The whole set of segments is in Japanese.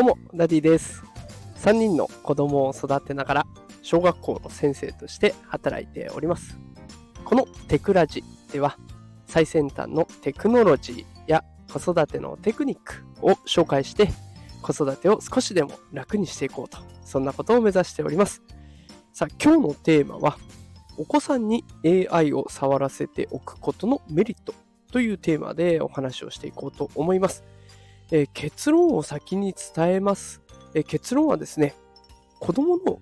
どうも、ダディです。3人の子供を育てながら、小学校の先生として働いております。このテクラジでは、最先端のテクノロジーや子育てのテクニックを紹介して、子育てを少しでも楽にしていこうと、そんなことを目指しております。さあ、今日のテーマは、お子さんに AI を触らせておくことのメリットというテーマでお話をしていこうと思います。えー結論を先に伝えます、えー結論はですね、子供の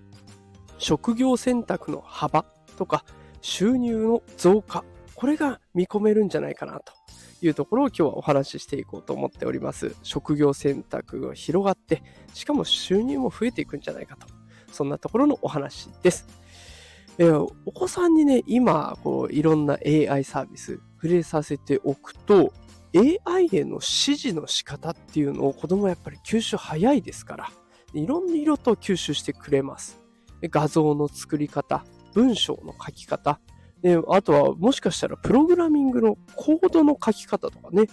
職業選択の幅とか収入の増加、これが見込めるんじゃないかなというところを今日はお話ししていこうと思っております。職業選択が広がって、しかも収入も増えていくんじゃないかと。そんなところのお話です。えーお子さんにね、今、こう、いろんな AI サービス触れさせておくと、AI への指示の仕方っていうのを子供はやっぱり吸収早いですから、いろんな色と吸収してくれます。画像の作り方、文章の書き方、あとはもしかしたらプログラミングのコードの書き方とかね、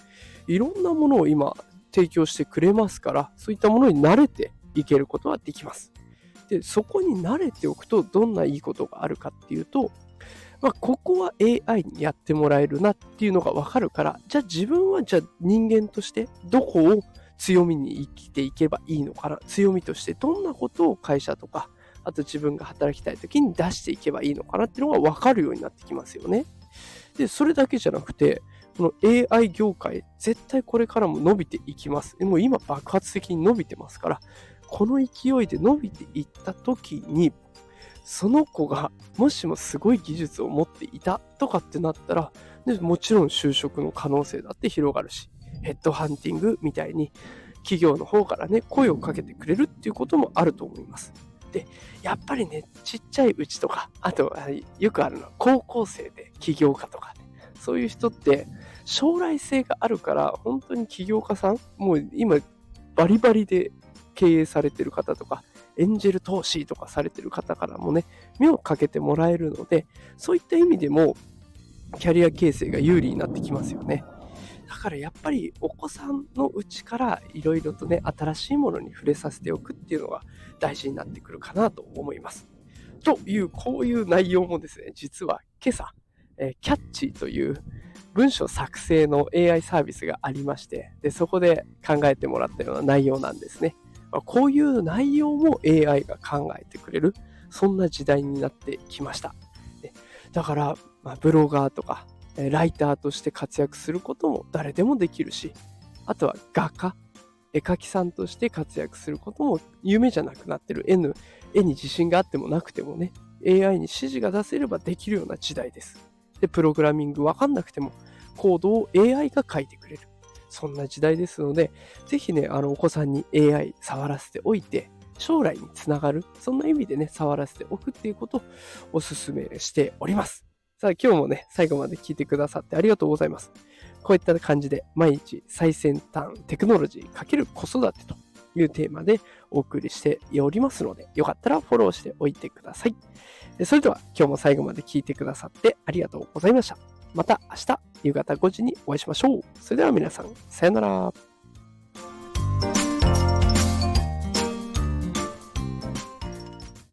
いろんなものを今提供してくれますから、そういったものに慣れていけることはできます。で、そこに慣れておくとどんないいことがあるかっていうと、まあ、ここは AI にやってもらえるなっていうのがわかるから、じゃあ自分はじゃあ人間としてどこを強みに生きていけばいいのかな？強みとしてどんなことを会社とか、あと自分が働きたい時に出していけばいいのかなっていうのがわかるようになってきますよね。で、それだけじゃなくて、この AI 業界、絶対これからも伸びていきます。もう今爆発的に伸びてますから、この勢いで伸びていった時に、その子がもしもすごい技術を持っていたとかってなったら、でもちろん就職の可能性だって広がるし、ヘッドハンティングみたいに企業の方からね、声をかけてくれるっていうこともあると思います。で、やっぱりね、ちっちゃいうちとか、あとよくあるのは高校生で起業家とかね、そういう人って将来性があるから、本当に起業家さん、もう今バリバリで経営されてる方とか、エンジェル投資とかされてる方からもね、目をかけてもらえるので、そういった意味でも、キャリア形成が有利になってきますよね。だからやっぱりお子さんのうちからいろいろとね、新しいものに触れさせておくっていうのが大事になってくるかなと思います。という、こういう内容もですね、実は今朝、えーキャッチという文章作成の AI サービスがありまして、でそこで考えてもらったような内容なんですね。まこういう内容も AI が考えてくれる、そんな時代になってきました。だから、まあ、ブロガーとか、ライターとして活躍することも誰でもできるし、あとは画家、絵描きさんとして活躍することも夢じゃなくなってる。絵の絵に自信があってもなくてもね、AI に指示が出せればできるような時代です。で、プログラミングわかんなくても、コードを AI が書いてくれる。そんな時代ですので、ぜひね、あの、お子さんに AI 触らせておいて、将来につながる、そんな意味でね、触らせておくっていうことをお勧めしております。さあ、今日もね、最後まで聞いてくださってありがとうございます。こういった感じで、毎日最先端テクノロジー×子育てというテーマでお送りしておりますので、よかったらフォローしておいてください。それでは、今日も最後まで聞いてくださってありがとうございました。また明日夕方5時にお会いしましょう。それでは皆さん、さよなら。